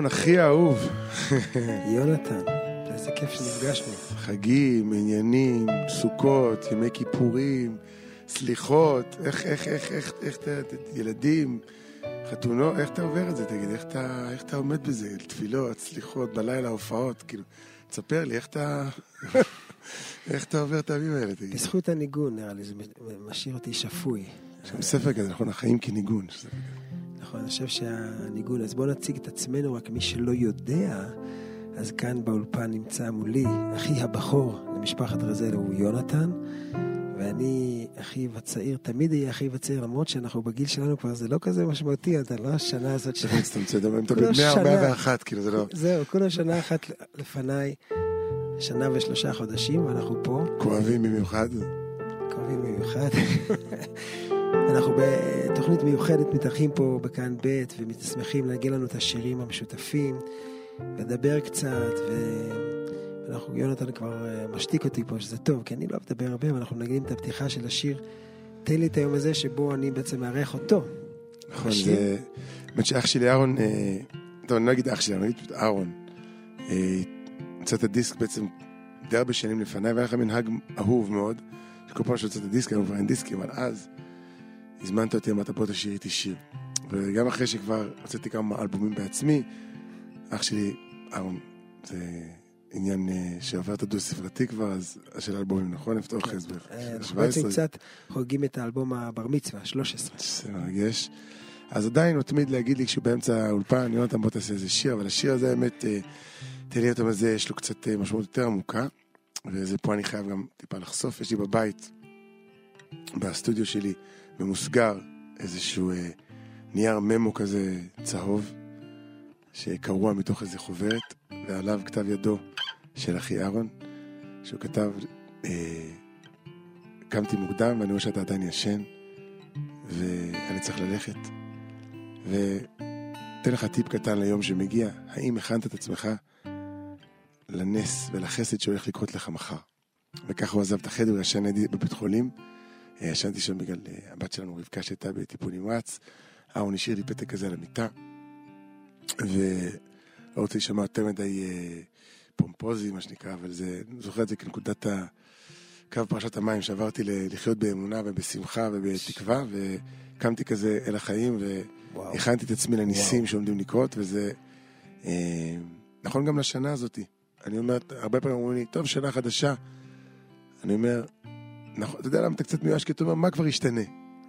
אהרון, אחי האהוב. יונתן, איזה כיף שנפגשנו. חגים, עניינים, סוכות, ימי כיפורים, סליחות, איך, איך, איך, איך, איך אתה, ילדים, חתונות, איך אתה עובר את זה, תגיד, איך אתה, איך אתה עומד בזה, תפילות, סליחות, בלילה, הופעות, כאילו, תספר לי, איך אתה, איך אתה עובר את הימים האלה, תגיד. בזכות הניגון, נראה לי, זה משאיר אותי שפוי. יש גם ספר כזה, נכון, החיים כניגון. נכון, אני חושב שהניגון, אז בואו נציג את עצמנו, רק מי שלא יודע, אז כאן באולפן נמצא מולי אחי הבכור למשפחת רזל הוא יונתן, ואני אחיו הצעיר, תמיד אהיה אחיו הצעיר, למרות שאנחנו בגיל שלנו כבר זה לא כזה משמעותי, אתה לא השנה הזאת ש... אתה בן 141, כאילו זה לא... זהו, כולה שנה אחת לפניי, שנה ושלושה חודשים, ואנחנו פה. כואבים במיוחד. כואבים במיוחד. אנחנו בתוכנית מיוחדת מתארחים פה בכאן ב' ושמחים להגיע לנו את השירים המשותפים, לדבר קצת, ואנחנו, יונתן כבר אה, משתיק אותי פה, שזה טוב, כי אני לא לדבר הרבה, ואנחנו נגנים את הפתיחה של השיר. תן לי את היום הזה שבו אני בעצם מארח אותו. נכון, זה... האמת שאח שלי אהרון, אה, טוב, אני לא אגיד אח שלי, אני אגיד אהרון, יצא את הדיסק בעצם די הרבה שנים לפניי, והיה לך מנהג אהוב מאוד, שכל פעם שיוצא את הדיסק, היום כבר אין דיסקים, אבל אז הזמנת אותי, אמרת בוא תשאיר איתי שיר. וגם אחרי שכבר הוצאתי כמה אלבומים בעצמי, אח שלי, אהרון, זה עניין אה, שעובר את הדו-ספרתי כבר, אז של האלבומים, נכון? כן. חסבר. אה, אנחנו בעצם קצת חוגגים את האלבום הבר מצווה, 13. זה מרגש. אז עדיין הוא תמיד להגיד לי כשהוא באמצע האולפן, יונתן בוא תעשה איזה שיר, אבל השיר הזה האמת, אה, תן לי אותו הזה, יש לו קצת משמעות יותר עמוקה, וזה פה אני חייב גם טיפה לחשוף. יש לי בבית, בסטודיו שלי, ממוסגר, איזשהו אה, נייר ממו כזה צהוב, שקרוע מתוך איזה חוברת, ועליו כתב ידו של אחי אהרון, שהוא כתב, אה, קמתי מוקדם ואני רואה שאתה עדיין ישן, ואני צריך ללכת. ותן לך טיפ קטן ליום שמגיע, האם הכנת את עצמך לנס ולחסד שהולך לקרות לך מחר? וככה הוא עזב את החדר, הוא ישן בבית חולים. אה, ישנתי שם בגלל אה, הבת שלנו רבקה שהייתה בטיפול נמרץ. אהרון השאיר לי פתק כזה על המיטה, ולא רוצה להישמע יותר מדי אה, פומפוזי, מה שנקרא, אבל זה, אני זוכר את זה כנקודת ה... קו פרשת המים, שעברתי לחיות באמונה ובשמחה ובתקווה, וקמתי כזה אל החיים, והכנתי את עצמי לניסים. שעומדים לקרות, וזה אה, נכון גם לשנה הזאת. אני אומר, הרבה פעמים אומרים לי, טוב, שנה חדשה. אני אומר, נכון, אתה יודע למה אתה קצת מיואש? כי אתה אומר, מה כבר ישתנה?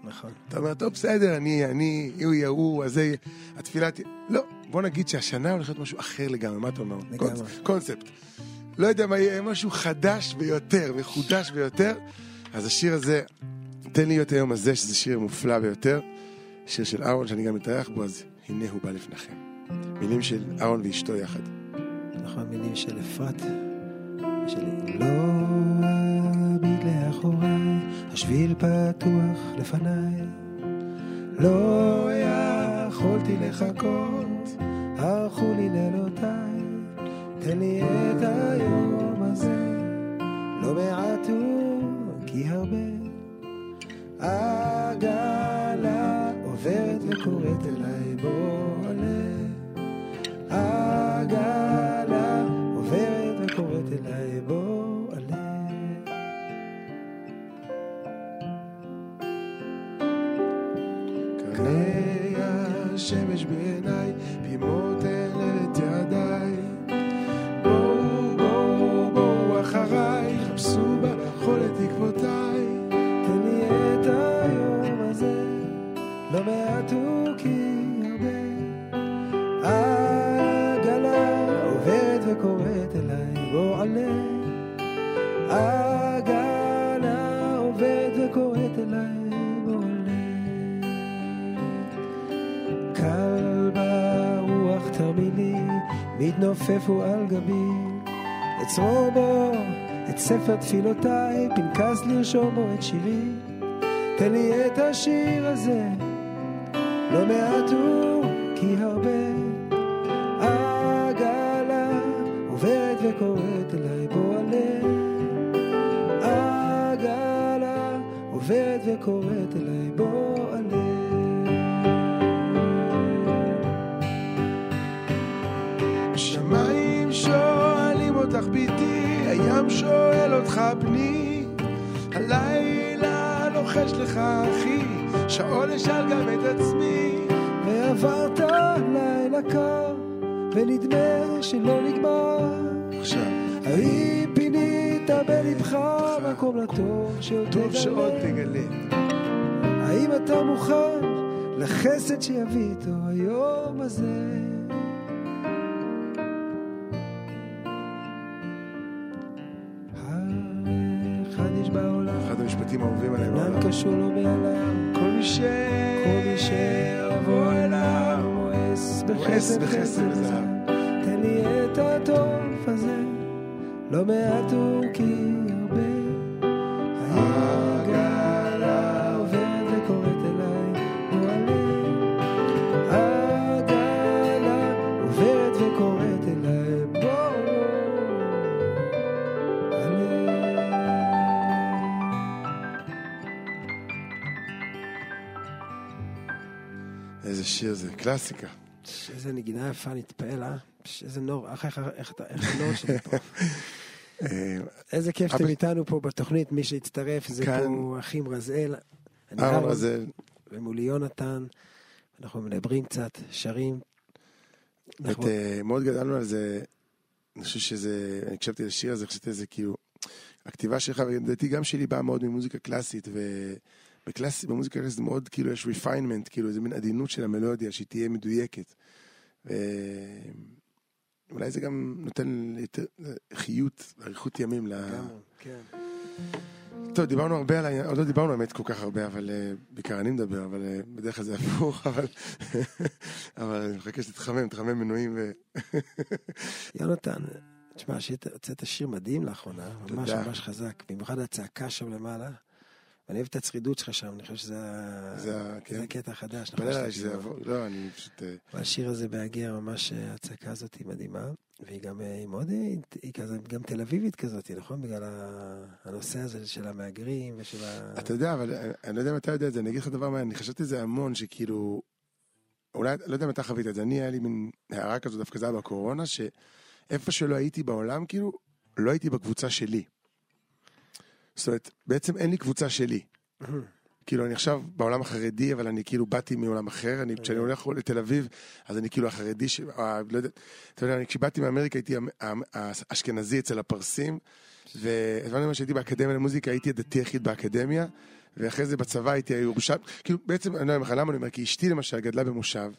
נכון. אתה אומר, טוב, בסדר, אני, אני, הוא יהיה הוא, אז זה, התפילה תהיה... לא, בוא נגיד שהשנה הולך להיות משהו אחר לגמרי, מה אתה אומר? לגמרי. קונספט. לא יודע מה יהיה, משהו חדש ביותר, מחודש ביותר. אז השיר הזה, תן לי את היום הזה, שזה שיר מופלא ביותר. שיר של אהרון, שאני גם מתארח בו, אז הנה הוא בא לפניכם. מילים של אהרון ואשתו יחד. נכון, מילים של אפרת, של לא... מאחוריי, השביל פתוח לפניי. לא יכולתי לחכות, ערכו לי לילותיי, תן לי את היום הזה, לא מעט הוא כי הרבה. עגלה עוברת וקוראת אליי בוא עלה. עגלה מתנופפו על גבי, אצרור בו את ספר תפילותיי, פנקס לרשום בו את שירי. תן לי את השיר הזה, לא מעט הוא כי הרבה. עגלה עוברת וקוראת אליי עלה. עגלה עוברת וקוראת שואל אותך בני, הלילה לוחש לך אחי, שאול אשאל גם את עצמי. ועברת לילה קר, ונדמה שלא נגמר. עכשיו, האם פינית בלבך מקום לטוב שעוד? תגלה. האם אתה מוכן לחסד שיביא איתו היום הזה? קשור לו מעליו, כל מי ש... כל מי שיבוא אליו, מואס בחסד בחסד חסד וזהב. וזהב. תן לי את הטוב הזה, לא מעט הוא כי קלאסיקה. איזה נגינה יפה, נתפעל, אה? איזה נור, איך, הנור שלי פה. אה, איזה כיף שאתם איתנו פה בתוכנית, מי שהצטרף זה פה אחים רזאל, אני אהרון אהרון, רזל, ומולי יונתן, אנחנו מדברים קצת, שרים. באמת, אה, מאוד גדלנו על זה, אני חושב שזה, אני הקשבתי לשיר הזה, חשבתי על זה כאילו, הכתיבה שלך, ולדעתי גם שלי באה מאוד ממוזיקה קלאסית, ובקלאסית, במוזיקה קלאסית זה מאוד, כאילו, יש refinement, כאילו, איזה מין עדינות של המלודיה, שהיא תהיה מדויקת. ואולי זה גם נותן יותר חיות, אריכות ימים ל... לגמרי, כן. טוב, דיברנו הרבה על העניין, עוד לא דיברנו האמת כל כך הרבה, אבל אה, בעיקר אני מדבר, אבל אה, בדרך כלל זה הפוך, אבל אבל אני מחכה שתתחמם, תחמם מנועים ו... יונתן, תשמע, עשית- הוצאת שיר מדהים לאחרונה, ממש. ממש חזק, במיוחד הצעקה שם למעלה. ואני אוהב את הצרידות שלך שם, אני חושב שזה זה כן. זה הקטע החדש. נכון, שאתה עליי שזה כאילו- יעבור, לא, אני פשוט... אה, והשיר הזה בהגיע, ממש אה, הצעקה הזאת היא מדהימה, והיא גם אה, היא מאוד, היא כזה, גם תל אביבית כזאת, נכון? בגלל הנושא הזה של המהגרים ושל ה... אתה יודע, אבל אני- אני לא יודע אם אתה יודע את זה, אני אגיד לך דבר מעניין, אני חשבתי על זה המון, שכאילו... אולי, לא יודע אם אתה חווית את זה, אני, היה לי מין הערה כזו, דווקא זה היה בקורונה, שאיפה שלא הייתי בעולם, כאילו, לא הייתי בקבוצה שלי. זאת אומרת, בעצם אין לי קבוצה שלי. כאילו, אני עכשיו בעולם החרדי, אבל אני כאילו באתי מעולם אחר, אני, כשאני הולך לתל אביב, אז אני כאילו החרדי, ש... לא יודע, אתה יודע, כשבאתי מאמריקה הייתי האשכנזי אצל הפרסים, והבנתי מה שהייתי באקדמיה למוזיקה, הייתי הדתי היחיד באקדמיה, ואחרי זה בצבא הייתי הירושלמי, כאילו בעצם, אני לא יודע למה אני אומר, כי אשתי למשל גדלה במושב,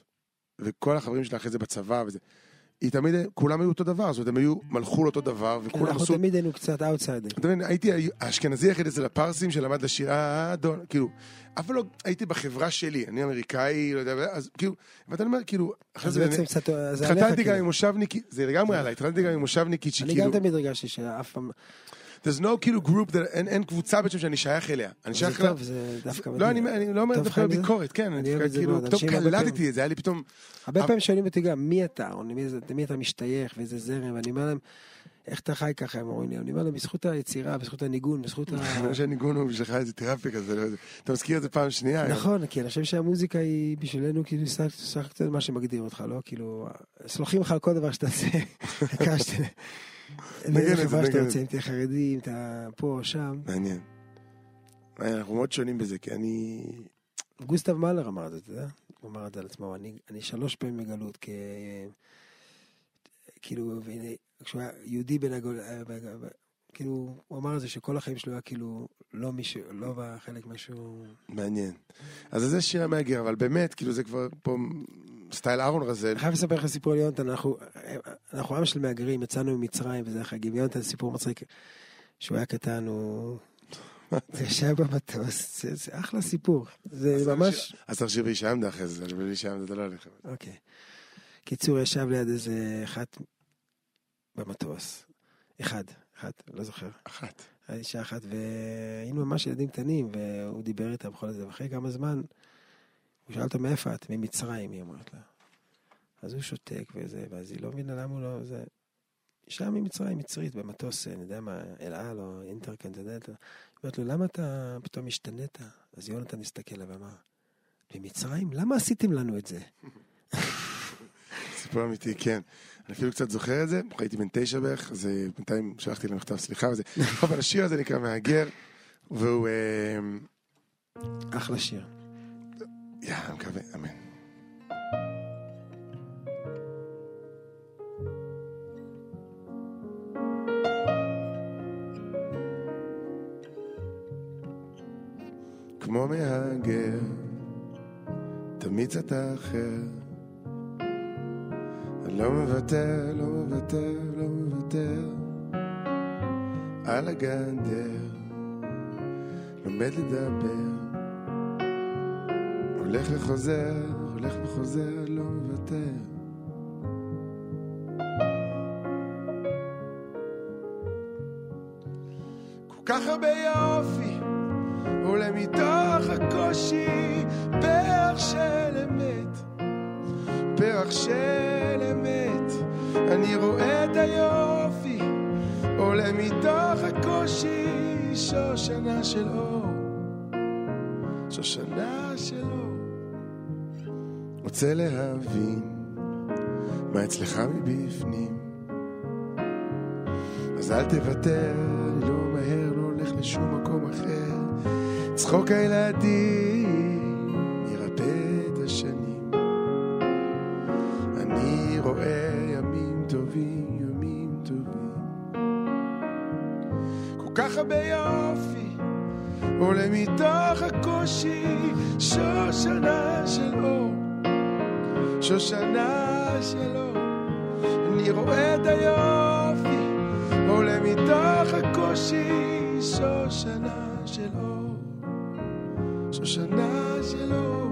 וכל החברים שלה אחרי זה בצבא וזה, היא תמיד, כולם היו אותו דבר, זאת אומרת, הם היו, מלכו לאותו דבר, וכולם אנחנו עשו תמיד היינו קצת אאוטסיידר. אתה מבין, הייתי האשכנזי היחיד אצל הפרסים שלמד לשיר, אה, דון, כאילו, אף לא הייתי בחברה שלי, אני אמריקאי, לא יודע, אז כאילו, ואתה אומר, כאילו, אחרי זה, בעצם קצת, זה עליך התחתנתי גם כאילו. עם מושבניקית, זה לגמרי עליי, התחתנתי גם עם מושבניקית אני שכאילו, גם תמיד הרגשתי שאף פעם... there's no כאילו group, that- אין קבוצה בעצם שאני שייך אליה, אני זה שייך לה, טוב, זה דווקא לא, אני אני לא אומר דווקא זה? בביקורת, כן, אני דווקא זה כאילו. פתאום הרבה קלטתי את זה, היה לי פתאום, הרבה אבל- פעמים שואלים אותי גם, מי אתה, או למי זה- אתה משתייך, ואיזה זרם, ואני אומר להם, איך אתה חי ככה, הם אומרים לי, אני אומר להם, בזכות היצירה, בזכות הניגון, בזכות ה... אני חושב שהניגון הוא בשבילך איזה תרפיה כזה, לא. אתה מזכיר את זה פעם שנייה, נכון, כי אני חושב שהמוזיקה היא בשבילנו כאילו סך- הכל מה שמגדיר אותך, לא? כאילו, סולחים לך על כל דבר שאתה עושה. נגן את זה, חברה שאתה רוצה, אם תהיה חרדי, אם אתה פה או שם. מעניין. מעניין, אנחנו מאוד שונים בזה, כי אני... גוסטב מאלר אמר את זה, אתה יודע? הוא אמר את זה על עצמו, אני, אני שלוש פעמים בגלות, כ... כאילו, כשהוא היה יהודי בן הגול... אה, כאילו, הוא אמר את זה שכל החיים שלו היה כאילו, לא מישהו, לא בחלק משהו... מעניין. אז זה שיר המהגר, אבל באמת, כאילו זה כבר פה סטייל אהרון רזל. אני חייב לספר לך סיפור על יונתן, אנחנו, אנחנו עם של מהגרים, יצאנו ממצרים, וזה חגים. יונתן סיפור מצחיק, שהוא היה קטן, הוא... זה ישב במטוס, זה, זה אחלה סיפור. זה ממש... אז צריך שיר בישעמדה אחרי זה, אבל בישעמדה אתה לא הולך. אוקיי. קיצור, ישב ליד איזה אחת במטוס. אחד, אחד, לא זוכר. אחת. אישה אחת, והיינו ממש ילדים קטנים, והוא דיבר איתה בכל זה, ואחרי כמה זמן, הוא שאל אותה מאיפה את? ממצרים, היא אומרת לה. אז הוא שותק וזה, ואז היא לא מבינה למה הוא לא... זה... אישה ממצרים, מצרית, במטוס, אני יודע מה, אל על או אינטרקנטנט. היא אומרת לו, למה אתה פתאום השתנית? אז יונתן הסתכל עליו ואמר, במצרים? למה עשיתם לנו את זה? פה אמיתי, כן. אני אפילו קצת זוכר את זה, הייתי בן תשע בערך, אז בינתיים שלחתי להם מכתב סליחה וזה. אבל השיר הזה נקרא מהגר, והוא... אה, אחלה שיר. יא, אני מקווה, אמן. כמו מהגר, תמיד קצת אחר. לא מוותר, לא מוותר, לא מוותר. על הגדר, לומד לדבר. הולך וחוזר, הולך וחוזר, לא מוותר. כל כך הרבה יופי, עולה מתוך הקושי, פרח של אמת, פרח של אמת. אני רואה את היופי, עולה מתוך הקושי, שושנה של אור, שושנה של אור. רוצה להבין מה אצלך מבפנים. אז אל תוותר, לא מהר, לא הולך לשום מקום אחר. צחוק הילדים שושנה שלו, אני רואה את היופי, עולה מתוך הקושי, שושנה שלו, שושנה שלו.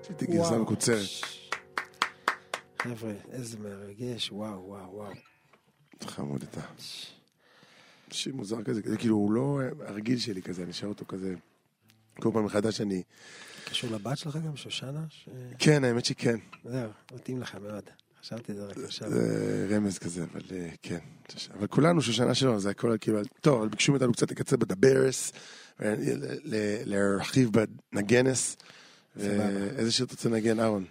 עשיתי גרסה. מקוצרת. חבר'ה, איזה מרגש, וואו, וואו, וואו. חמוד אתה. שיר מוזר כזה, זה כאילו הוא לא הרגיל שלי כזה, אני שר אותו כזה. כל פעם מחדש אני... קשור לבת שלך גם, שושנה? ש... כן, האמת שכן. זהו, מתאים לך מאוד. חשבתי את זה רק עכשיו. זה רמז כזה, אבל אה, כן. שוש- אבל כולנו שושנה שלנו, זה הכל כאילו... טוב, אבל ביקשו מאיתנו קצת לקצר בדברס, להרחיב בנגנס. סבבה. איזה שיר אתה רוצה לנגן, אהרון?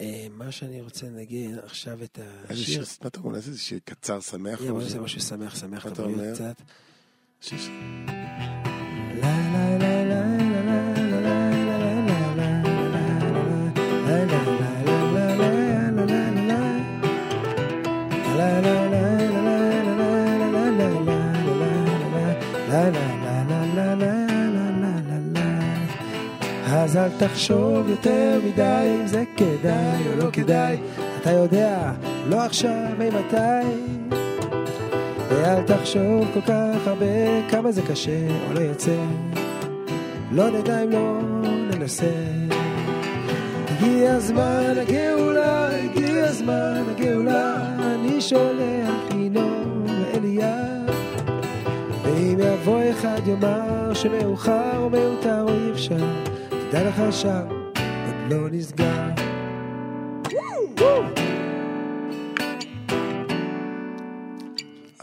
אה, מה שאני רוצה לנגן עכשיו את השיר. שיר, מה אתה אומר? איזה שיר קצר, שמח? יאללה, בוא נעשה משהו שמח, שמח אתה קצת. אז אל תחשוב יותר מדי אם זה כדאי או לא כדאי, אתה יודע, לא עכשיו, ממתי. ואל תחשוב כל כך הרבה כמה זה קשה או לא יוצא לא נדע אם לא ננסה. הגיע הזמן הגאולה, הגיע הזמן הגאולה. אני שולח לינור ואליהו ואם יבוא אחד יאמר שמאוחר או מיותר או אי אפשר תדע לך שם עוד לא נסגר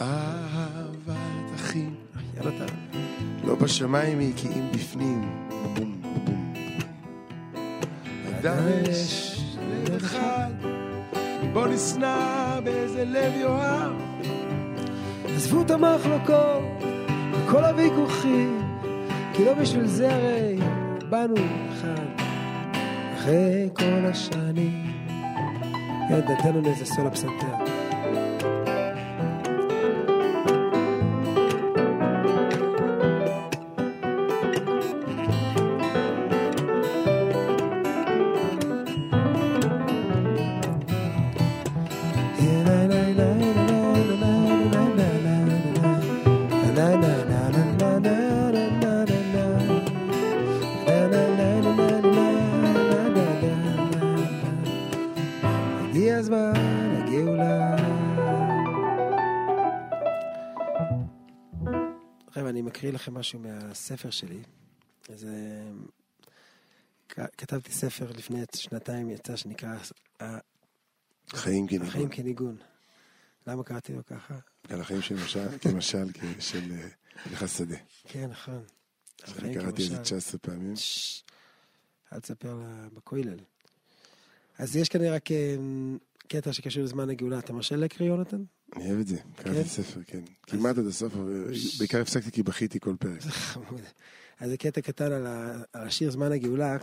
אהבת אחים, יאללה אתה לא בשמיים היא כי אם בפנים. בום, בום. אדם יש לב אחד, בוא נשנא באיזה לב יואב. עזבו את המחלוקות וכל הוויכוחים, כי לא בשביל זה הרי בנו אחד. אחרי כל השנים, ידעתנו לאיזה סולה פסנתר. משהו מהספר שלי. אז אה, כתבתי ספר לפני שנתיים, יצא שנקרא ה- חיים כניגון. החיים כניגון. למה קראתי לו ככה? על החיים של משל, כמשל, של פנחס שדה. כן, נכון. שאני קראתי את זה 19 פעמים. אל תספר לה בכולל. אז יש כנראה רק קטע שקשור לזמן הגאולה. אתה מרשה להקריא, יונתן? אני אוהב את זה, קראתי את הספר, כן. כמעט עד הסוף, בעיקר הפסקתי כי בכיתי כל פרק. אז זה קטע קטן על השיר זמן הגאולה.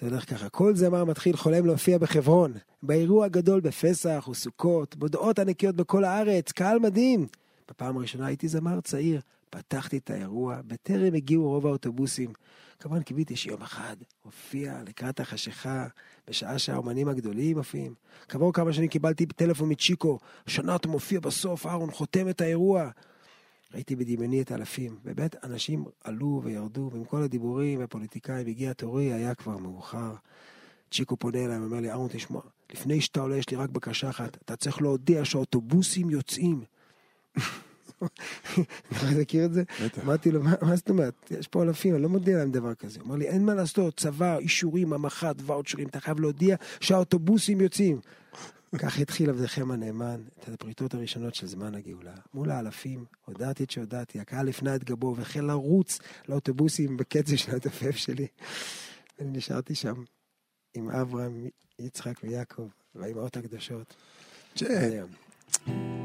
זה הולך ככה, כל זמר מתחיל חולם להופיע בחברון, באירוע הגדול בפסח וסוכות, בודעות ענקיות בכל הארץ, קהל מדהים. בפעם הראשונה הייתי זמר צעיר, פתחתי את האירוע, בטרם הגיעו רוב האוטובוסים. כמובן קיוויתי שיום אחד הופיע לקראת החשיכה, בשעה שהאומנים הגדולים מופיעים. כעבור כמה שנים קיבלתי טלפון מצ'יקו, שנה אתה מופיע בסוף, אהרון חותם את האירוע. ראיתי בדמיוני את האלפים, באמת אנשים עלו וירדו, ועם כל הדיבורים והפוליטיקאים הגיע תורי, היה כבר מאוחר. צ'יקו פונה אליי ואומר לי, אהרון תשמע, לפני שאתה עולה יש לי רק בקשה אחת, אתה צריך להודיע שהאוטובוסים יוצאים. אתה מכיר את זה? אמרתי לו, מה זאת אומרת? יש פה אלפים, אני לא מודיע להם דבר כזה. הוא אמר לי, אין מה לעשות, צבא, אישורים, המח"ט, ואוצ'רים, אתה חייב להודיע שהאוטובוסים יוצאים. כך התחיל עבדכם הנאמן את הפריטות הראשונות של זמן הגאולה. מול האלפים, הודעתי את שהודעתי, הקהל הפנה את גבו והחל לרוץ לאוטובוסים בקצב של התופף שלי. ואני נשארתי שם עם אברהם, יצחק ויעקב, והאימהות הקדושות.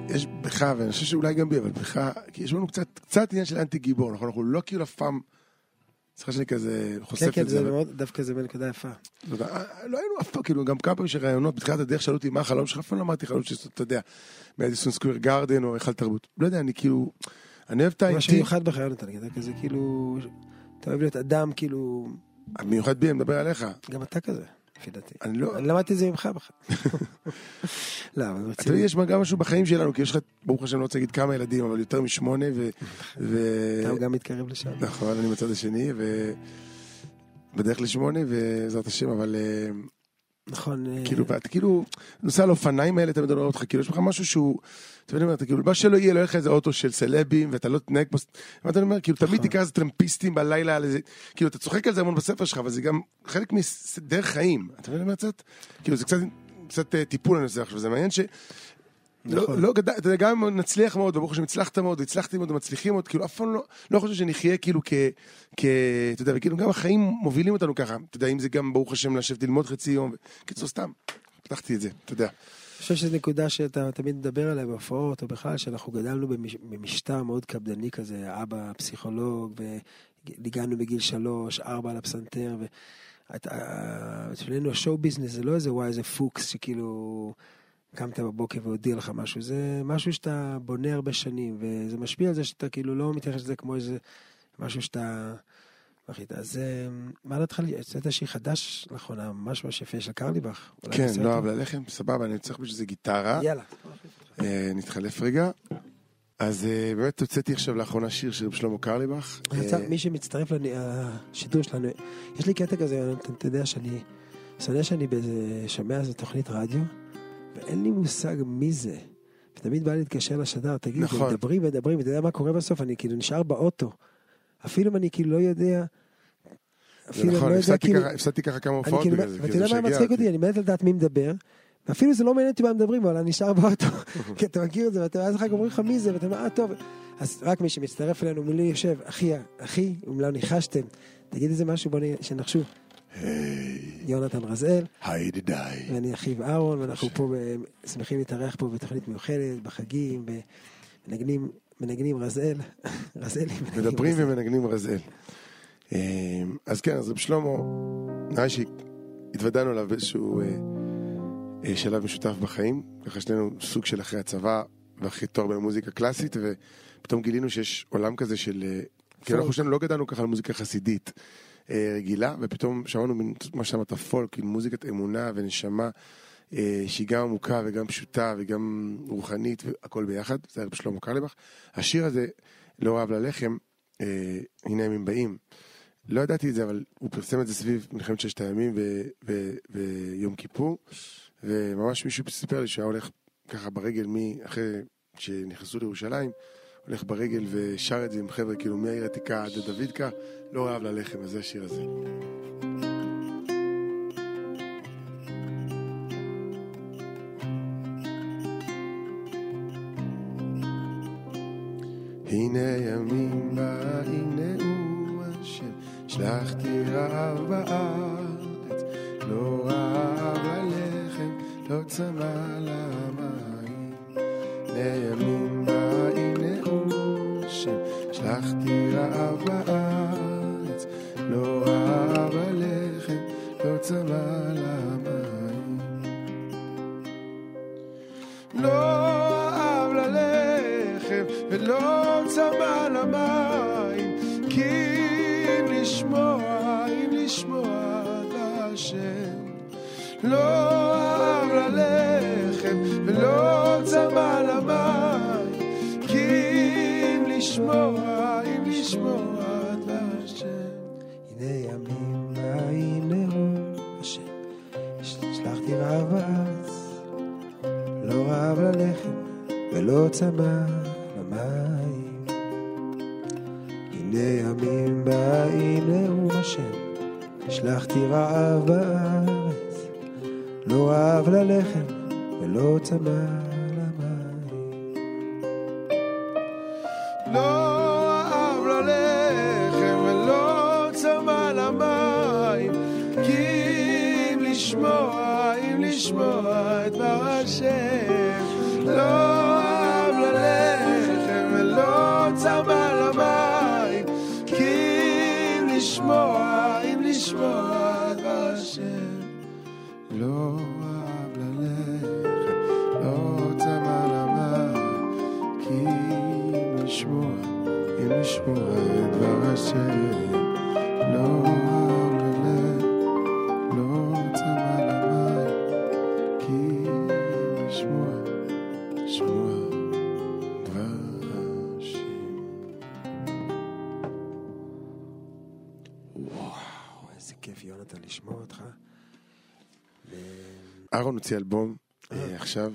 יש בך, ואני חושב שאולי גם בי, אבל בך, כי יש לנו קצת, קצת עניין של אנטי גיבור, נכון? אנחנו לא כאילו אף פעם... סליחה שאני כזה חושף כן, את כן, זה. זה אבל- מאוד, דווקא זה בנקודה יפה. לא לא היינו אף פעם, כאילו, גם כמה פעמים שראיונות בתחילת הדרך שאלו אותי מה החלום שלך, אף פעם לא אמרתי חלום של, אתה יודע, מאדיסון סקוויר גארדן או היכל תרבות. לא יודע, אני כאילו, אני אוהב את מה האינטי, שמיוחד בך, יונתן, אתה כזה כאילו, אתה אוהב להיות אדם, כאילו, המיוחד בי, אני מדבר עליך. גם אתה כזה, לפי דעתי. אני לא, אני למדתי את זה ממך בכלל. לא, אבל אתה יודע. יש גם משהו בחיים שלנו, כי יש לך, ברוך השם, לא רוצה להגיד כמה ילדים, אבל יותר משמונה, ו... ו- אתה גם מתקרב לשם. נכון, אני בצד השני, ו... בדרך לשמונה, בעזרת השם, אבל אה, נכון. אה, כאילו, ואתה כאילו, נוסע על האופניים האלה, תמיד רואה אותך, כאילו, יש לך משהו שהוא, אתה אתה כאילו, מה שלא יהיה, לא יהיה לך איזה אוטו של סלבים, ואתה לא תנהג פה, מה אתה אומר, כאילו, תמיד נכון. תיקח איזה טרמפיסטים בלילה על איזה, כאילו, אתה צוחק על זה המון בספר שלך, אבל זה גם חלק מדרך חיים, אתה מבין מה קצת? כאילו, זה קצת, קצת אה, טיפול אני עושה עכשיו, זה מעניין ש... לא, נכון. לא אתה יודע, גם אם נצליח מאוד, וברוך השם הצלחת מאוד, הצלחתי מאוד, ומצליחים מאוד, כאילו אף פעם לא, לא חושב שנחיה כאילו כ, כ, אתה יודע, וכאילו גם החיים מובילים אותנו ככה, אתה יודע, אם זה גם ברוך השם לשבת ללמוד חצי יום, קיצור סתם, פתחתי את זה, אתה יודע. חושב שזו נקודה שאתה תמיד מדבר עליה בהופעות, או בכלל, שאנחנו גדלנו במש- במשטר מאוד קפדני כזה, אבא פסיכולוג, והגענו בגיל שלוש, ארבע על הפסנתר, ואצלנו השואו ביזנס זה לא איזה וואי, איזה פוקס שכאילו קמת בבוקר והודיע לך משהו, זה משהו שאתה בונה הרבה שנים, וזה משפיע על זה שאתה כאילו לא מתייחס לזה כמו איזה משהו שאתה... מחליט. אז אה, מה דעתך, יצאת שיר חדש לאחרונה, ממש ממש יפה של קרליבך. כן, לא? אהב ללחם, סבבה, אני צריך בשביל זה גיטרה, יאללה. אה, נתחלף רגע. אז אה, באמת הוצאתי עכשיו לאחרונה שיר של שלמה קרליבך. אה, מי שמצטרף לשידור שלנו, יש לי קטע כזה, אתה יודע שאני, שונא שאני שומע איזה תוכנית רדיו, ואין לי מושג מי זה. ותמיד בא להתקשר לשדר, תגיד, נכון. מדברים ומדברים, ואתה יודע מה קורה בסוף? אני כאילו נשאר באוטו. אפילו אם אני כאילו לא יודע, אפילו נכון, לא יודע הפסדתי כאילו, ככה- הפסדתי ככה כמה הופעות כאילו, בגלל זה, ואתה כאילו, יודע מה מצחיק אותי? אני מת לדעת מי מדבר, ואפילו זה לא מעניין אותי מה מדברים, אבל אני נשאר באוטו, כי אתה מכיר את זה, ואז אחר כך אומרים לך מי זה, ואתה אומר, אה, טוב. אז רק מי שמצטרף אלינו מולי יושב, אחי, אחי, אם לא ניחשתם, תגיד איזה משהו, בוא שנחשו. היי, יונתן רזאל, היי ידידיי. ואני אחיו אהרון, ואנחנו פה ב- שמחים להתארח פה בתוכנית מיוחדת, בחגים, ומנגנים, מנגנים רזאל, רזאלי, מנגנים מדברים רזאל. ומנגנים רזל. אה, אז כן, אז רב שלמה, נראה שהתוודענו אליו באיזשהו אה, אה, שלב משותף בחיים, ככה שנינו סוג של אחרי הצבא ואחרי תואר במוזיקה קלאסית, ופתאום גילינו שיש עולם כזה של... אה, כי אנחנו פולק. שנינו לא גדלנו ככה על מוזיקה חסידית רגילה, ופתאום שמענו מה שאמרת פולק, עם מוזיקת אמונה ונשמה, שהיא גם עמוקה וגם פשוטה וגם רוחנית והכל ביחד, זה היה רב שלמה קרליבך. השיר הזה, לא אהב ללחם, אה, הנה ימים באים. לא ידעתי את זה, אבל הוא פרסם את זה סביב מלחמת ששת הימים ו- ויום כיפור, וממש מישהו סיפר לי שהיה הולך ככה ברגל, מי, אחרי שנכנסו לירושלים, הולך ברגל ושר את זה עם חבר'ה, כאילו מהעיר העתיקה עד לדוידקה, לא אהב ללחם, אז זה השיר הזה. הנה ימים באים נאום השם, שלחתי רעב בארץ, לא רעב ללחם, לא צמא למים. הנה ימים באים נאום השם, שלחתי רעב בארץ, לא רעב ללחם, לא צמא למים. לא ולא צמא למים, כי אם לשמוע, אם לשמוע להשם. לא רעב ללחם ולא צמא למים, כי אם לשמוע, אם לשמוע להשם. הנה ימים באים נאום השם, שלחתי רעב בארץ, לא רעב ללחם ולא צמא למים. הנה ימים באים נאום השם, שלחתי רעב בארץ, לא רעב ללחם ולא צמא אהרון הוציא אלבום אה, עכשיו,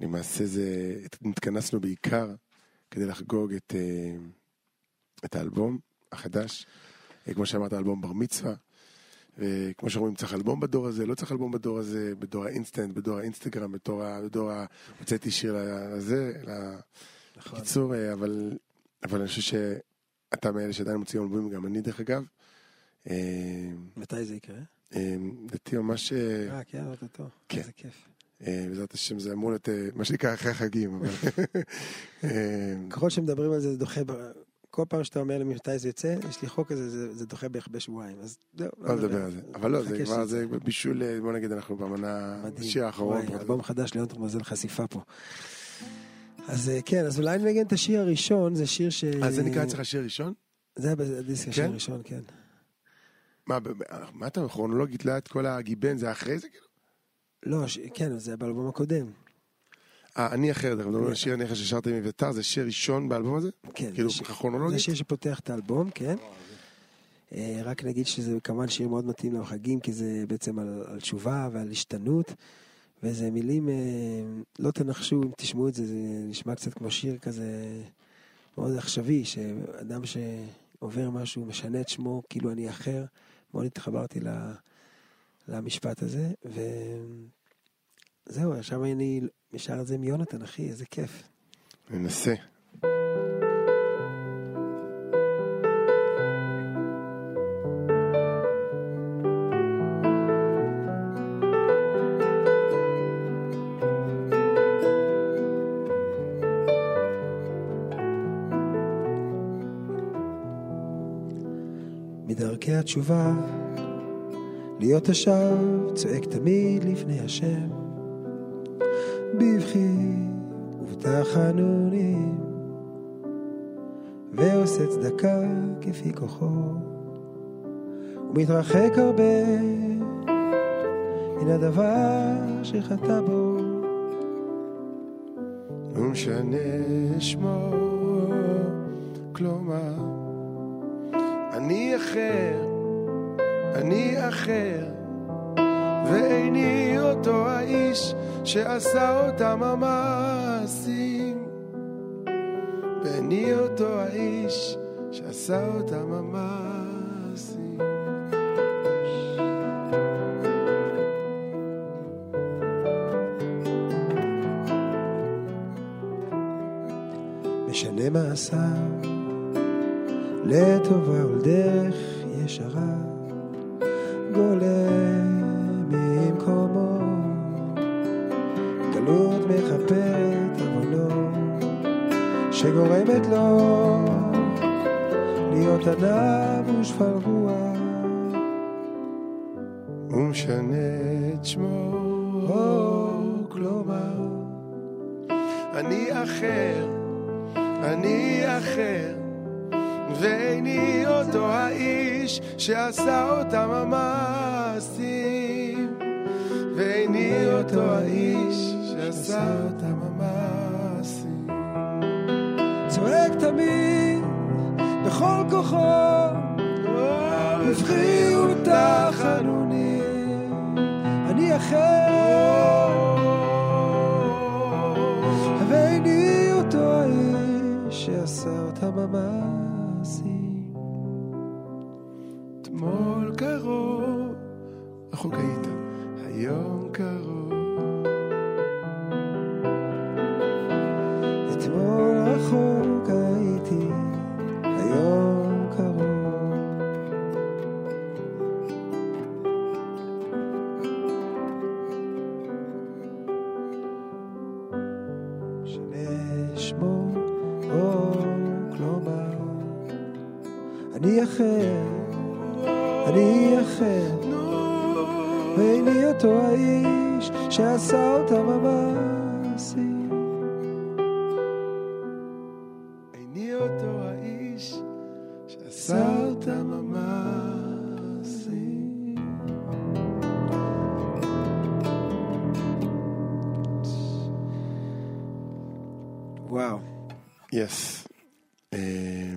ולמעשה זה, התכנסנו בעיקר כדי לחגוג את, אה, את האלבום החדש. אה, כמו שאמרת, אלבום בר מצווה. וכמו שאומרים, צריך אלבום בדור הזה, לא צריך אלבום בדור הזה, בדור האינסטנט, בדור האינסטגרם, בדור ה... בדור ה... הוצאתי שיר לזה, נכון. לקיצור, אה, אבל, אבל אני חושב שאתה מאלה שעדיין מוציאים אלבומים, גם אני דרך אגב. אה, מתי זה יקרה? אה, לדעתי ממש... אה, אה, כן, אוטוטו. כן. איזה כיף. אה, בעזרת השם זה אמור להיות אה, מה שנקרא אחרי החגים. אה, ככל שמדברים על זה, זה דוחה, כל פעם שאתה אומר לי מתי זה יוצא, יש לי חוק כזה, זה, דוחה בערך בשבועיים, אז זהו. לא נדבר על זה. אבל לא, זה כבר, זה בישול, בוא נגיד, אנחנו במנה. בשיר האחרון. אלבום חדש ליונתן מזל חשיפה פה. אז כן, אז אולי נגן את השיר הראשון, זה שיר ש... אז זה נקרא אצלך שיר ראשון? זה היה בדיסק השיר כן? הראשון, כן. מה, מה אתה כרונולוגית, לא את כל הגיבן, זה אחרי זה? כאילו? לא, ש... כן, זה היה באלבום הקודם. אה, אני אחר, אנחנו מדברים על שיר אני אחרי ששרת עם אביתר, זה שיר ראשון באלבום הזה? כן, כאילו, זה ש- זה כרונולוגית? שיר שפותח את האלבום, כן. אה, רק נגיד שזה כמובן שיר מאוד מתאים לחגים, כי זה בעצם על, על תשובה ועל השתנות, וזה מילים, אה, לא תנחשו אם תשמעו את זה, זה נשמע קצת כמו שיר כזה מאוד עכשווי, שאדם שעובר משהו, משנה את שמו, כאילו אני אחר, מאוד התחברתי ל- למשפט הזה, וזהו, עכשיו אני שר את זה עם יונתן, אחי, איזה כיף. ננסה. מדרכי התשובה, להיות תושב, צועק תמיד לפני השם, בבכי ובתחנונים, ועושה צדקה כפי כוחו, ומתרחק הרבה מן הדבר שחטא בו. לא משנה שמו, כלומר, אני אחר, אני אחר, ואיני אותו האיש שעשה אותם המעשים. ואיני אותו האיש שעשה אותם המעשים. למאסר, לטובה ולדרך ישרה, גלות מכפרת עוונו, שגורמת לו להיות ענב ושפל רוח. ומשנה את שמו, או כלומר, אני אחר, אני אחר, ואיני אותו האיש שעשה אותם המעשים, ואיני אותו האיש אותם המעשים. צועק תמיד בכל כוחו, ואיני אותו האיש שעשה אותם המעשים. איני אותו האיש שעשה אותם המעשים. וואו, יס. אמ,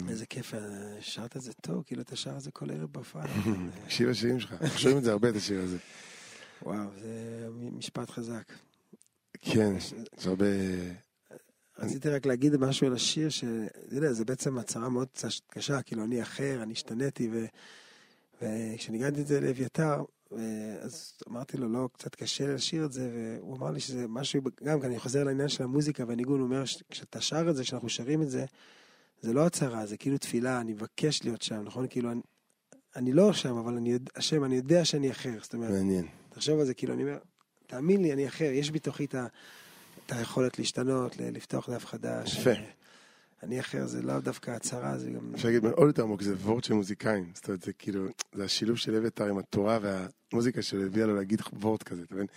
איזה כיף, אה, שרת את זה טוב, כאילו אתה שר את זה כל ערב בהופעה. תקשיב לשירים שלך, שומעים את זה הרבה, את השיר הזה. וואו, זה משפט חזק. כן, זה הרבה... רציתי רק להגיד משהו על השיר, שאתה יודע, זה בעצם הצהרה מאוד קש- קשה, כאילו אני אחר, אני השתניתי, ו... וכשניגנתי את זה לאביתר, ו- אז אמרתי לו, לא, קצת קשה לשיר את זה, והוא אמר לי שזה משהו, גם כאן אני חוזר לעניין של המוזיקה והניגון, הוא אומר, כשאתה שר את זה, כשאנחנו שרים את זה, זה לא הצהרה, זה כאילו תפילה, אני מבקש להיות שם, נכון? כאילו, אני, אני לא שם, אבל אני השם, אני יודע שאני אחר, זאת אומרת, מעניין. תחשוב על זה, כאילו, אני אומר, תאמין לי, אני אחר, יש בתוכי את היכולת להשתנות, לפתוח דף חדש. יפה. אני אחר, זה לאו דווקא הצהרה, זה גם... אפשר להגיד עוד יותר עמוק, זה וורד של מוזיקאים. זאת אומרת, זה כאילו, זה השילוב של אביתר עם התורה והמוזיקה שלו הביאה לו להגיד וורד כזה, אתה מבין?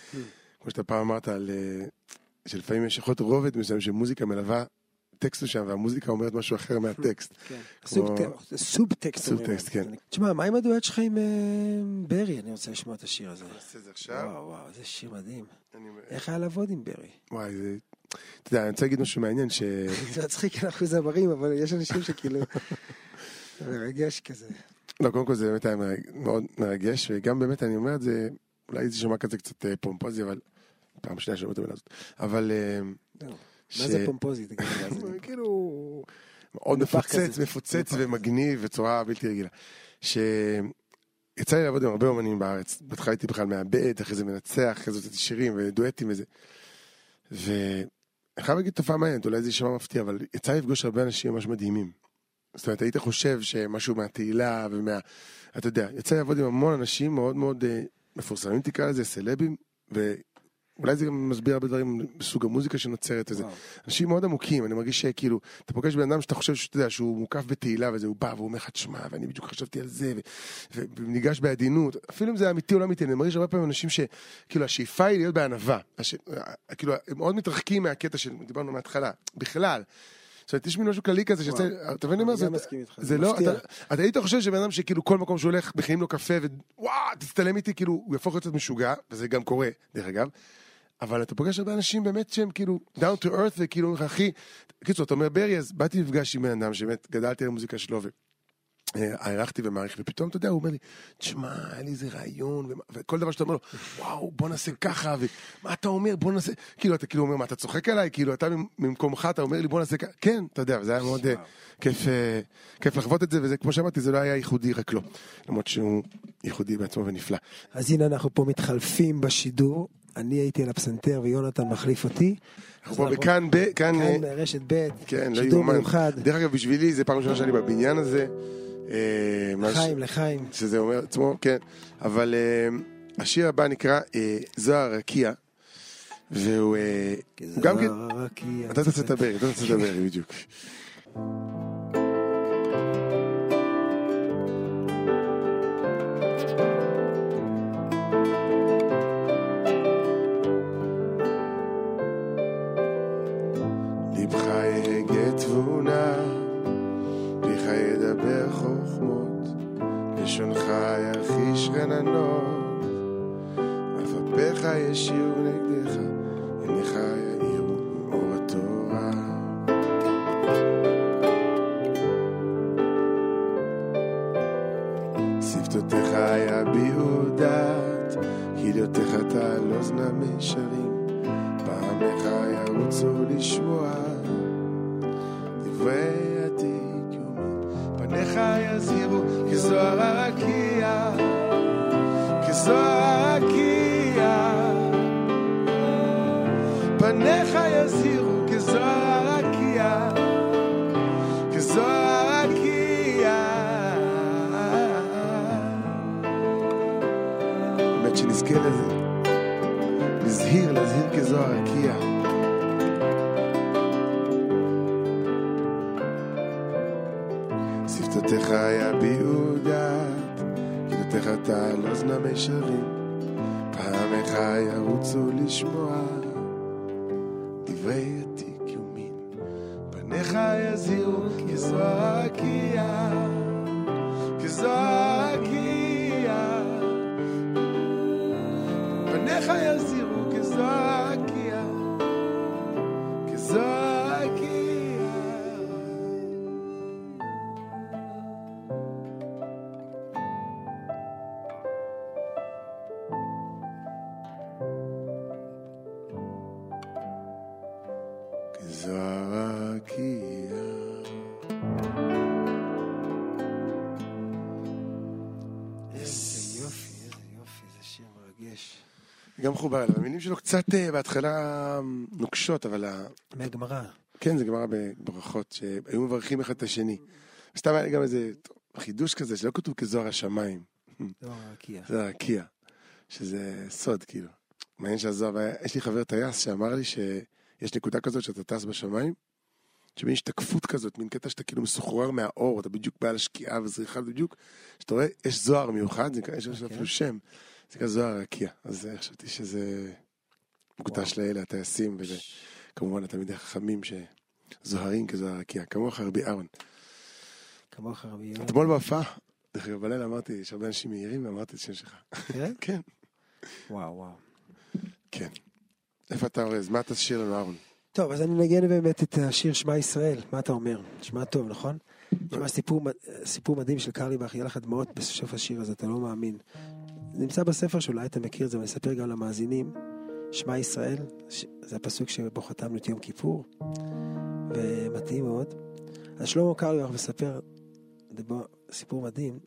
כמו שאתה פעם אמרת על... אה, שלפעמים יש יכול להיות רובד מסוים שמוזיקה מלווה טקסט מסוים והמוזיקה אומרת משהו אחר מהטקסט. כן. סובטקסט, סובטקסט. כן. תשמע, מה עם הדואט שלך עם אה, ברי? אני רוצה לשמוע את השיר הזה. נעשה את זה וואו, וואו, איזה שיר מדהים. איך היה לעבוד עם ברי? וואי, זה... אתה יודע, אני רוצה להגיד משהו מעניין, ש... זה מצחיק, אנחנו זמרים, אבל יש אנשים שכאילו... מרגש כזה. לא, קודם כל זה באמת היה מאוד מרגש, וגם באמת, אני אומר את זה, אולי זה שמע כזה קצת אה, פומפוזי, אבל... פעם שנייה אומר את המילה הזאת. אבל... מה זה פומפוזי? תגיד לי, מה זה? כאילו... מאוד מפוצץ. מפוצץ ומגניב בצורה בלתי רגילה. שיצא לי לעבוד עם הרבה אומנים בארץ. בהתחלה הייתי בכלל מעבד, אחרי זה מנצח, אחרי זה הוצאתי שירים ודואטים וזה. ואני חייב להגיד תופעה מעניינת, אולי זה יישמע מפתיע, אבל יצא לי לפגוש הרבה אנשים ממש מדהימים. זאת אומרת, היית חושב שמשהו מהתהילה ומה... אתה יודע, יצא לי לעבוד עם המון אנשים מאוד מאוד אה, מפורסמים, תקרא לזה, סלבים, ואולי זה גם מסביר הרבה דברים בסוג המוזיקה שנוצרת וזה. אנשים מאוד עמוקים, אני מרגיש שכאילו, אתה פוגש בן אדם שאתה חושב שאתה יודע שהוא מוקף בתהילה וזה, הוא בא והוא אומר לך, תשמע, ואני בדיוק חשבתי על זה, וניגש בעדינות, אפילו אם זה אמיתי או לא אמיתי, אני מרגיש הרבה פעמים אנשים שכאילו השאיפה היא להיות בענווה, הש... כאילו הם מאוד מתרחקים מהקטע שדיברנו מההתחלה, בכלל. זאת אומרת, יש מין משהו כללי כזה שיוצא. אתה מבין מה אני זה? גם מסכים איתך, זה לא. אתה, היית חושב שבן אדם שכאילו כל מקום שהוא הולך, מכינים לו קפה, ווואו, תצטלם איתי, כאילו, הוא יהפוך להיות משוגע, וזה גם קורה, דרך אגב. אבל אתה פוגש הרבה אנשים באמת שהם כאילו down to earth וכאילו אומרים לך אחי, קיצור אתה אומר ברי אז באתי לפגש עם בן אדם שבאמת גדלתי על המוזיקה שלו והערכתי ומעריך ופתאום אתה יודע הוא אומר לי תשמע היה לי איזה רעיון וכל דבר שאתה אומר לו וואו בוא נעשה ככה ומה אתה אומר? בוא נעשה כאילו אתה כאילו אומר מה אתה צוחק עליי? כאילו אתה ממ- ממקומך אתה אומר לי בוא נעשה ככה כן אתה יודע וזה היה מאוד אה, כיף אה, כיף לחוות את זה וזה כמו שאמרתי זה לא היה ייחודי רק לו למרות שהוא ייחודי בעצמו ונפלא. אז הנה אנחנו פה מתחלפים בשידור, אני הייתי על הפסנתר ויונתן מחליף אותי. אנחנו פה בכאן, ב- כאן, אה, כאן רשת ב', כן, לא שידור. מיוחד. דרך אגב, בשבילי זה פעם ראשונה שאני בבניין הזה. אה, לחיים, לחיים. שזה אומר עצמו, כן. אבל אה, השיר הבא נקרא אה, זוהר רקיע, והוא אה, הוא גם כן... אתה תעשה את הברי, אתה תעשה את הברי, בדיוק. תבונה, פיך ידבר חוכמות, לשונך ירחיש רננות, אף אפיך ישירו נגדך, עיניך יאירו מאור התורה. שפתותיך יביעו דעת, כליותיך תעל אוזנה מישרים, פעמיך ירוצו לשמוע, כזוהר הרקיע, כזוהר הרקיע. פניך יזהירו כזוהר הרקיע, כזוהר הרקיע. באמת שנזכה לזה, להזהיר, להזהיר כזוהר הרקיע. שפתותיך יביעו כדותיך תעל אוזנה מישרים. פעמיך ירוצו לשמוע דברי עתיק יומין. פניך יזהירו כזוהר רקיע, מחובר אליו. המילים שלו קצת אה, בהתחלה נוקשות, אבל מהגמרא. כן, זה גמרא בברכות, שהיו מברכים אחד את השני. סתם היה לי גם איזה חידוש כזה, שלא כתוב כזוהר השמיים, זוהר הרקיע. זה הרקיע, שזה סוד, כאילו. מעניין שהזוהר, יש לי חבר טייס שאמר לי שיש נקודה כזאת שאתה טס בשמיים, שמין השתקפות כזאת, מין קטע שאתה כאילו מסוחרר מהאור, אתה בדיוק בא לשקיעה וזריחה בדיוק, שאתה רואה, יש זוהר מיוחד, זה נקרא- יש אוקיי. אפילו שם, זה נקרא זוהר הרקיע. אז אה, חשבתי שזה מוקדש לאלה, הטייסים, וכמובן התלמידי החכמים שזוהרים כזוהר הרקיע, כמוך רבי אהרון. כמוך רבי יונה. אתמול בהופעה, דרך אגב, בלילה אמרתי, יש הרבה אנשים מהירים, ואמרתי את השם שלך. כן? כן. וואו, וואו. כן. איפה אתה אורז? מה תשאיר לנו, אהרון? טוב, אז אני מנגן באמת את השיר שמע ישראל. מה אתה אומר? שמע טוב, נכון? שמע סיפור, סיפור מדהים של קרליבך, יהיה לך דמעות בסוף השיר הזה, אתה לא מאמין. נמצא בספר שאולי אתה מכיר את זה, ואני אספר גם למאזינים. שמע ישראל, ש- זה הפסוק שבו חתמנו את יום כיפור, ומתאים מאוד. אז שלמה קרליבך מספר דבר- סיפור מדהים,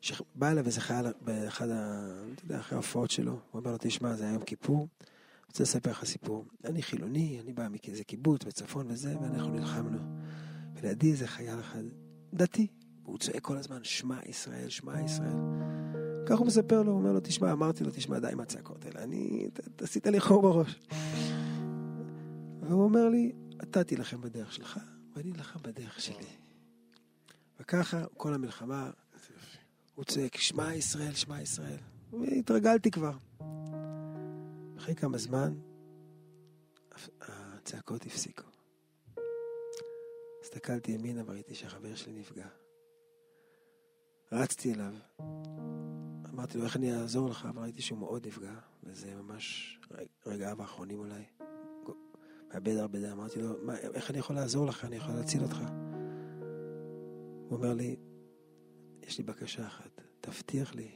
שבא אליו איזה חייל באחד ה... אתה יודע, אחרי ההופעות שלו, הוא אומר לו, תשמע, זה היה יום כיפור, רוצה לספר לך סיפור. אני חילוני, אני בא מאיזה קיבוץ בצפון וזה, ואנחנו נלחמנו. ולידי איזה חייל אחד, דתי, והוא צועק כל הזמן, שמע ישראל, שמע ישראל. כך הוא מספר לו, הוא אומר לו, תשמע, אמרתי לו, תשמע, די עם הצעקות האלה, אני, עשית לי חור בראש. והוא אומר לי, אתה תילחם בדרך שלך, ואני אלחם בדרך שלי. וככה, כל המלחמה, הוא צועק, שמע ישראל, שמע ישראל. והתרגלתי כבר. אחרי כמה זמן, הצעקות הפסיקו. הסתכלתי ימינה וראיתי שהחבר שלי נפגע. רצתי אליו, אמרתי לו, איך אני אעזור לך? אבל ראיתי שהוא מאוד נפגע, וזה ממש רגע- רגעיו האחרונים אולי. מאבד הרבה דם. אמרתי לו, איך אני יכול לעזור לך? אני יכול להציל אותך. הוא אומר לי, יש לי בקשה אחת, תבטיח לי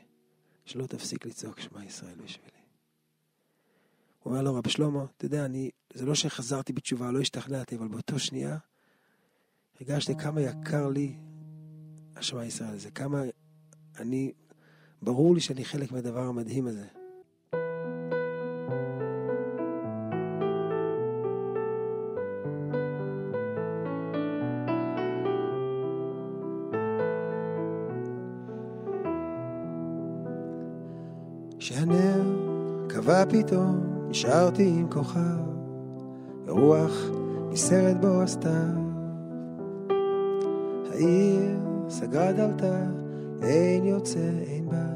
שלא תפסיק לצעוק שמע ישראל בשבילי. הוא אומר לו, רב שלמה, אתה יודע, אני, זה לא שחזרתי בתשובה, לא השתכנעתי, אבל באותו שנייה הרגשתי כמה יקר לי השמע ישראל הזה, כמה אני, ברור לי שאני חלק מהדבר המדהים הזה. כשהנר קבע פתאום, נשארתי עם כוכב, ורוח ניסרת בו הסתיו. העיר סגרה דלתה אין יוצא, אין בא,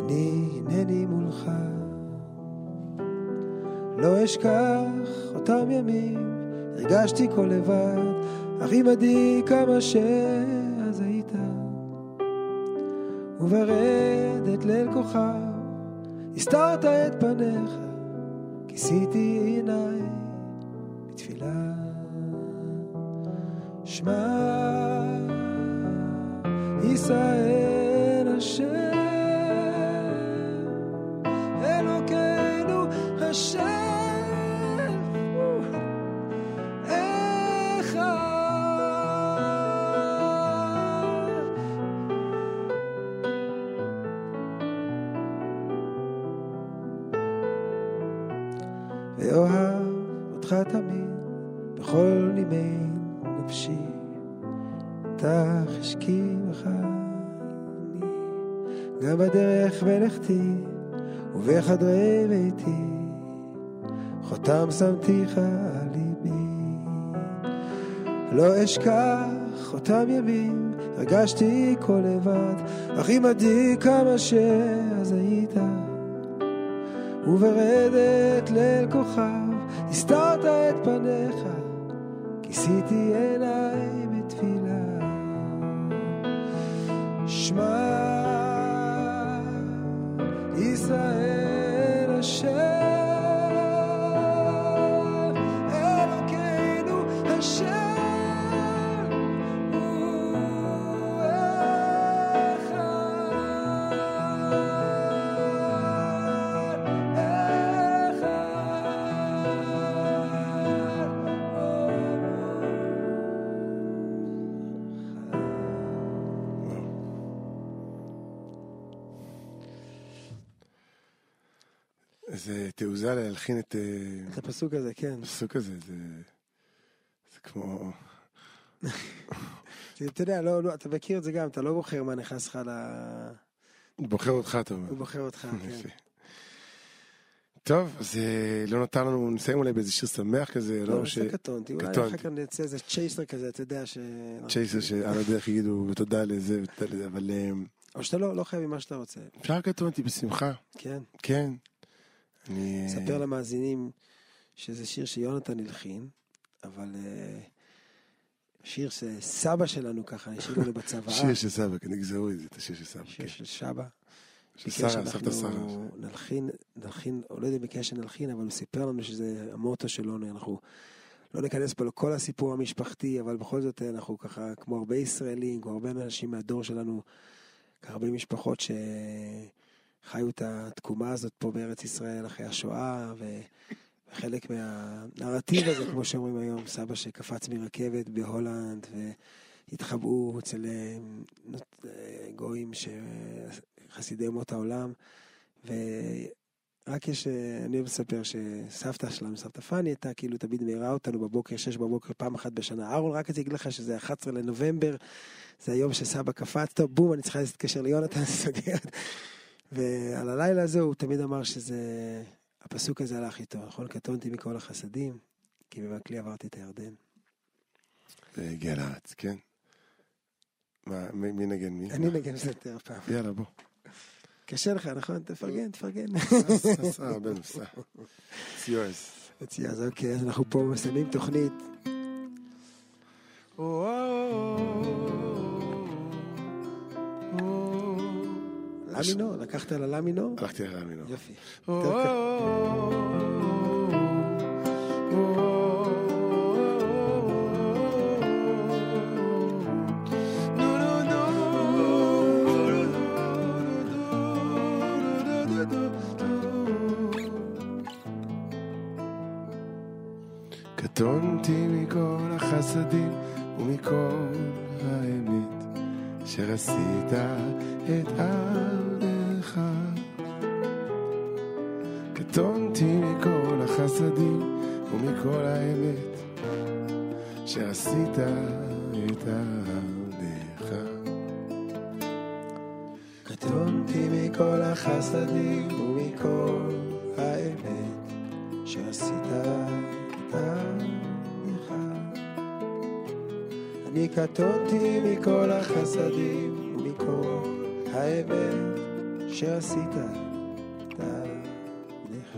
אני הנני מולך. לא אשכח אותם ימים, הרגשתי כה לבד, אך עמדי כמה שאז היית. וברדת ליל כוכב, הסתרת את פניך, כיסיתי עיניי בתפילה. שמע ישראל אשר ובחדרי ביתי, חותם שמתיך על ליבי. לא אשכח אותם ימים, הרגשתי כה לבד, אך עמדי כמה שאז היית. וברדת ליל כוכב, הסתרת את פניך, כיסיתי עיניי איזה תעוזה להלחין את אה, את הפסוק הזה, כן. הפסוק הזה, זה... זה כמו... אתה יודע, לא, לא, אתה מכיר את זה גם, אתה לא בוחר מה נכנס לך ל... בוחר אותך, אתה אומר. הוא בוחר אותך, כן. טוב, אז אה, לא נותר לנו, נסיים אולי באיזה שיר שמח כזה, לא, לא? ש... זה קטונתי, אולי. אחר כך נצא איזה צ'ייסר כזה, אתה יודע ש... צ'ייסר שעל הדרך יגידו תודה לזה ותודה לזה, אבל אה, או שאתה לא, לא חייב עם מה שאתה רוצה, אפשר קטונתי בשמחה, כן. כן. אני... אה, ספר למאזינים שזה שיר שיונתן הלחין, אבל אה, שיר שסבא שלנו ככה השאיר לנו בצוואה. שיר של סבא, כן, נגזרו את זה, את השיר של סבא, שיר כן. של סבא. של שרה, סבתא שרה. נלחין, נלחין, או לא יודע אם ביקש שנלחין, אבל הוא סיפר לנו שזה המוטו שלנו, אנחנו לא ניכנס פה לכל הסיפור המשפחתי, אבל בכל זאת אנחנו ככה, כמו הרבה ישראלים, כמו הרבה אנשים מהדור שלנו, ככה הרבה משפחות שחיו את התקומה הזאת פה בארץ ישראל אחרי השואה. וחלק מהנרטיב הזה, כמו שאומרים היום, סבא שקפץ מרכבת בהולנד, והתחבאו אצל אה, אה, גויים ש... חסידי אומות העולם, ורק יש, אה, אני מספר שסבתא שלנו, סבתא פאני, הייתה כאילו תמיד מעירה אותנו בבוקר, שש בבוקר, פעם אחת בשנה. אהרון, רק רציתי להגיד לך שזה 11 לנובמבר, זה היום שסבא קפץ, טוב, בום, אני צריכה להתקשר ליונתן, סוגר. ועל הלילה הזה הוא תמיד אמר שזה, הפסוק הזה הלך איתו, נכון? קטונתי מכל החסדים, כי במקלי עברתי את הירדן. והגיע לארץ, כן. מה, מי מי נגן מי? אני נגן בזה יותר פעם. יאללה, בוא. קשה לך, נכון? תפרגן, תפרגן. סע, רבנו, סע. It's yours. אצלי, אז אוקיי, אז אנחנו פה מסיימים תוכנית. למינור, לקחת על הלמינור? הלכתי על המינור. יופי. קטונתי מכל החסדים ומכל האמת אשר את עבדך. קטונתי מכל החסדים ומכל האמת אשר עשית את עבדך. קטונתי מכל החסדים ומכל האמת שעשית תענך. אני קטונתי מכל החסדים ומכל האמת שעשית תענך.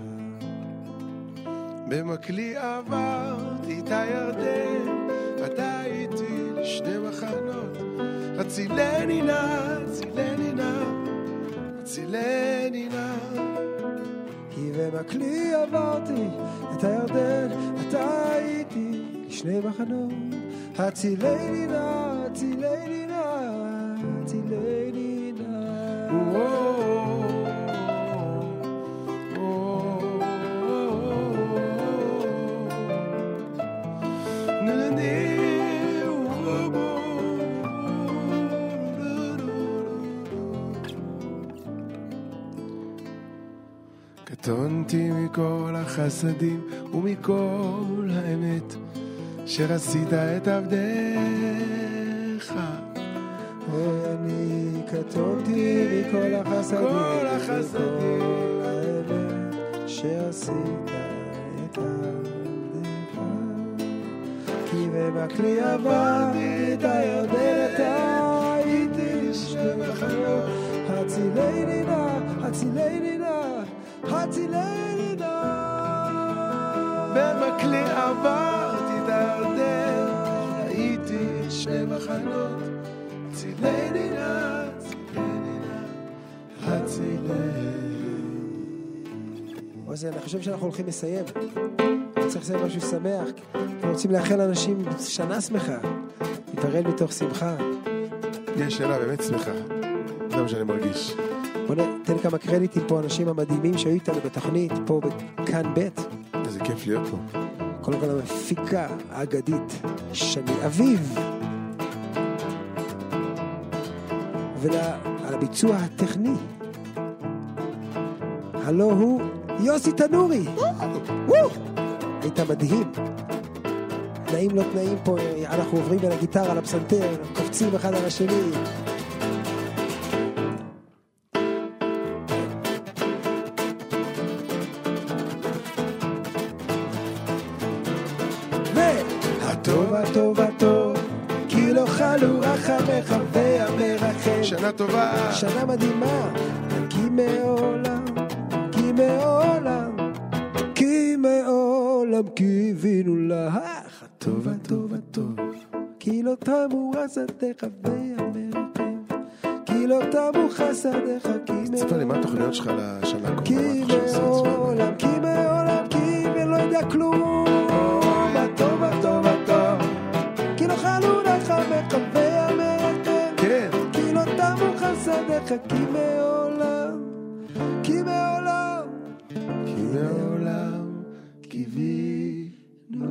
במקלי עברתי את הירדן, אתה הייתי לשני מחנות. הצילני נא, הצילני נא, הצילני נא. כי במקלי עברתי את הירדן, אתה הייתי לשני מחנות. הצילני נא, הצילני נא, הצילני נא. קטונתי מכל החסדים ומכל האמת שרצית את עבדיך. אני קטונתי מכל החסדים, כל החסדים. שעשית את עבדך. כי במקלי עברתי את הירדן, אתה הייתי לשני מחנות. הצילני נא, הצילני נא, הצילני נא. במקלי עברתי עוזי, אני חושב שאנחנו הולכים לסיים. צריך לסיים משהו שמח. אנחנו רוצים לאחל לאנשים שנה שמחה. להיפרד מתוך שמחה. יש שאלה באמת שמחה. זה מה שאני מרגיש. בוא ניתן כמה קרדיטים פה, האנשים המדהימים שהיו איתנו בתוכנית, פה בכאן ב'. איזה כיף להיות פה. קודם כל המפיקה האגדית, שני אביב. ועל הביצוע הטכני, הלו הוא יוסי תנורי. היית מדהים. תנאים לא תנאים פה, אנחנו עוברים בין הגיטרה לפסנתר, קופצים אחד על השני. שנה טובה. שנה מדהימה, כי מעולם, כי מעולם, כי מעולם קיווינו לך. הטוב הטוב הטוב, כי לא תמו חסדיך והמרחם. כי לא תמו חסדיך, כי תספר לי, מה מעולם. התוכניות שלך לשנה הקרובה? כי? מעולם, כי מעולם, כי ולא יודע כלום. רק כי מעולם, כי מעולם, כי מעולם קיווינו.